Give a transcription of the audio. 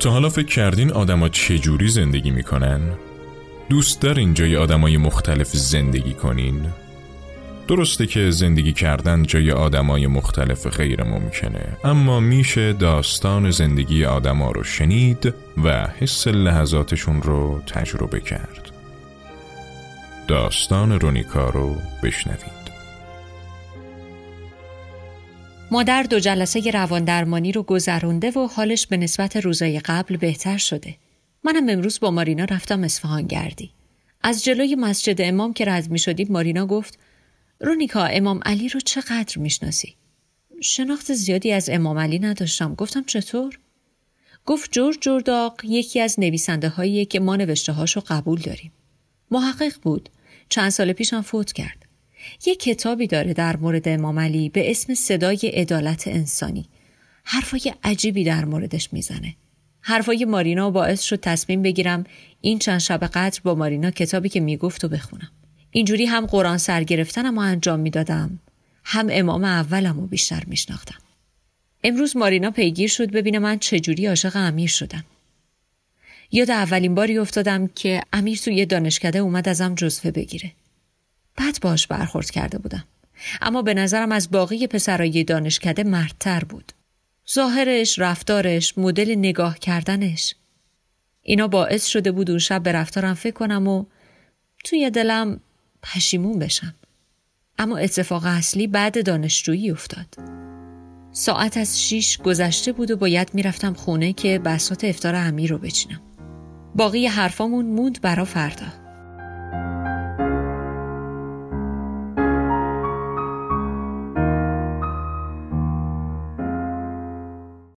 تا حالا فکر کردین آدما چجوری زندگی می‌کنن؟ دوست دارین جای آدمای مختلف زندگی کنین؟ درسته که زندگی کردن جای آدمای مختلف غیر ممکنه اما میشه داستان زندگی آدما رو شنید و حس لحظاتشون رو تجربه کرد داستان رونیکا رو بشنوید مادر دو جلسه روان درمانی رو گذرونده و حالش به نسبت روزای قبل بهتر شده. منم امروز با مارینا رفتم اصفهان گردی. از جلوی مسجد امام که رد می شدیم مارینا گفت رونیکا امام علی رو چقدر می‌شناسی؟ شناخت زیادی از امام علی نداشتم. گفتم چطور؟ گفت جور جورداق یکی از نویسنده هایی که ما نوشته هاشو قبول داریم. محقق بود. چند سال پیشم فوت کرد. یه کتابی داره در مورد امام علی به اسم صدای عدالت انسانی. حرفای عجیبی در موردش می‌زنه. حرفای مارینا باعث شد تصمیم بگیرم این چند شب قدر با مارینا کتابی که می‌گفت و بخونم. اینجوری هم قرآن سر گرفتنم و انجام می‌دادم هم امام اولم رو بیشتر میشناختم. امروز مارینا پیگیر شد ببینه من چجوری عاشق امیر شدم. یاد اولین باری افتادم که امیر توی دانشکده اومد ازم جزوه بگیره. بعد باش برخورد کرده بودم. اما به نظرم از باقی پسرای دانشکده مردتر بود. ظاهرش، رفتارش، مدل نگاه کردنش. اینا باعث شده بود اون شب به رفتارم فکر کنم و توی دلم پشیمون بشم. اما اتفاق اصلی بعد دانشجویی افتاد. ساعت از شیش گذشته بود و باید می‌رفتم خونه که بسات افتار امیر رو بچینم. باقی حرفامون موند برا فردا.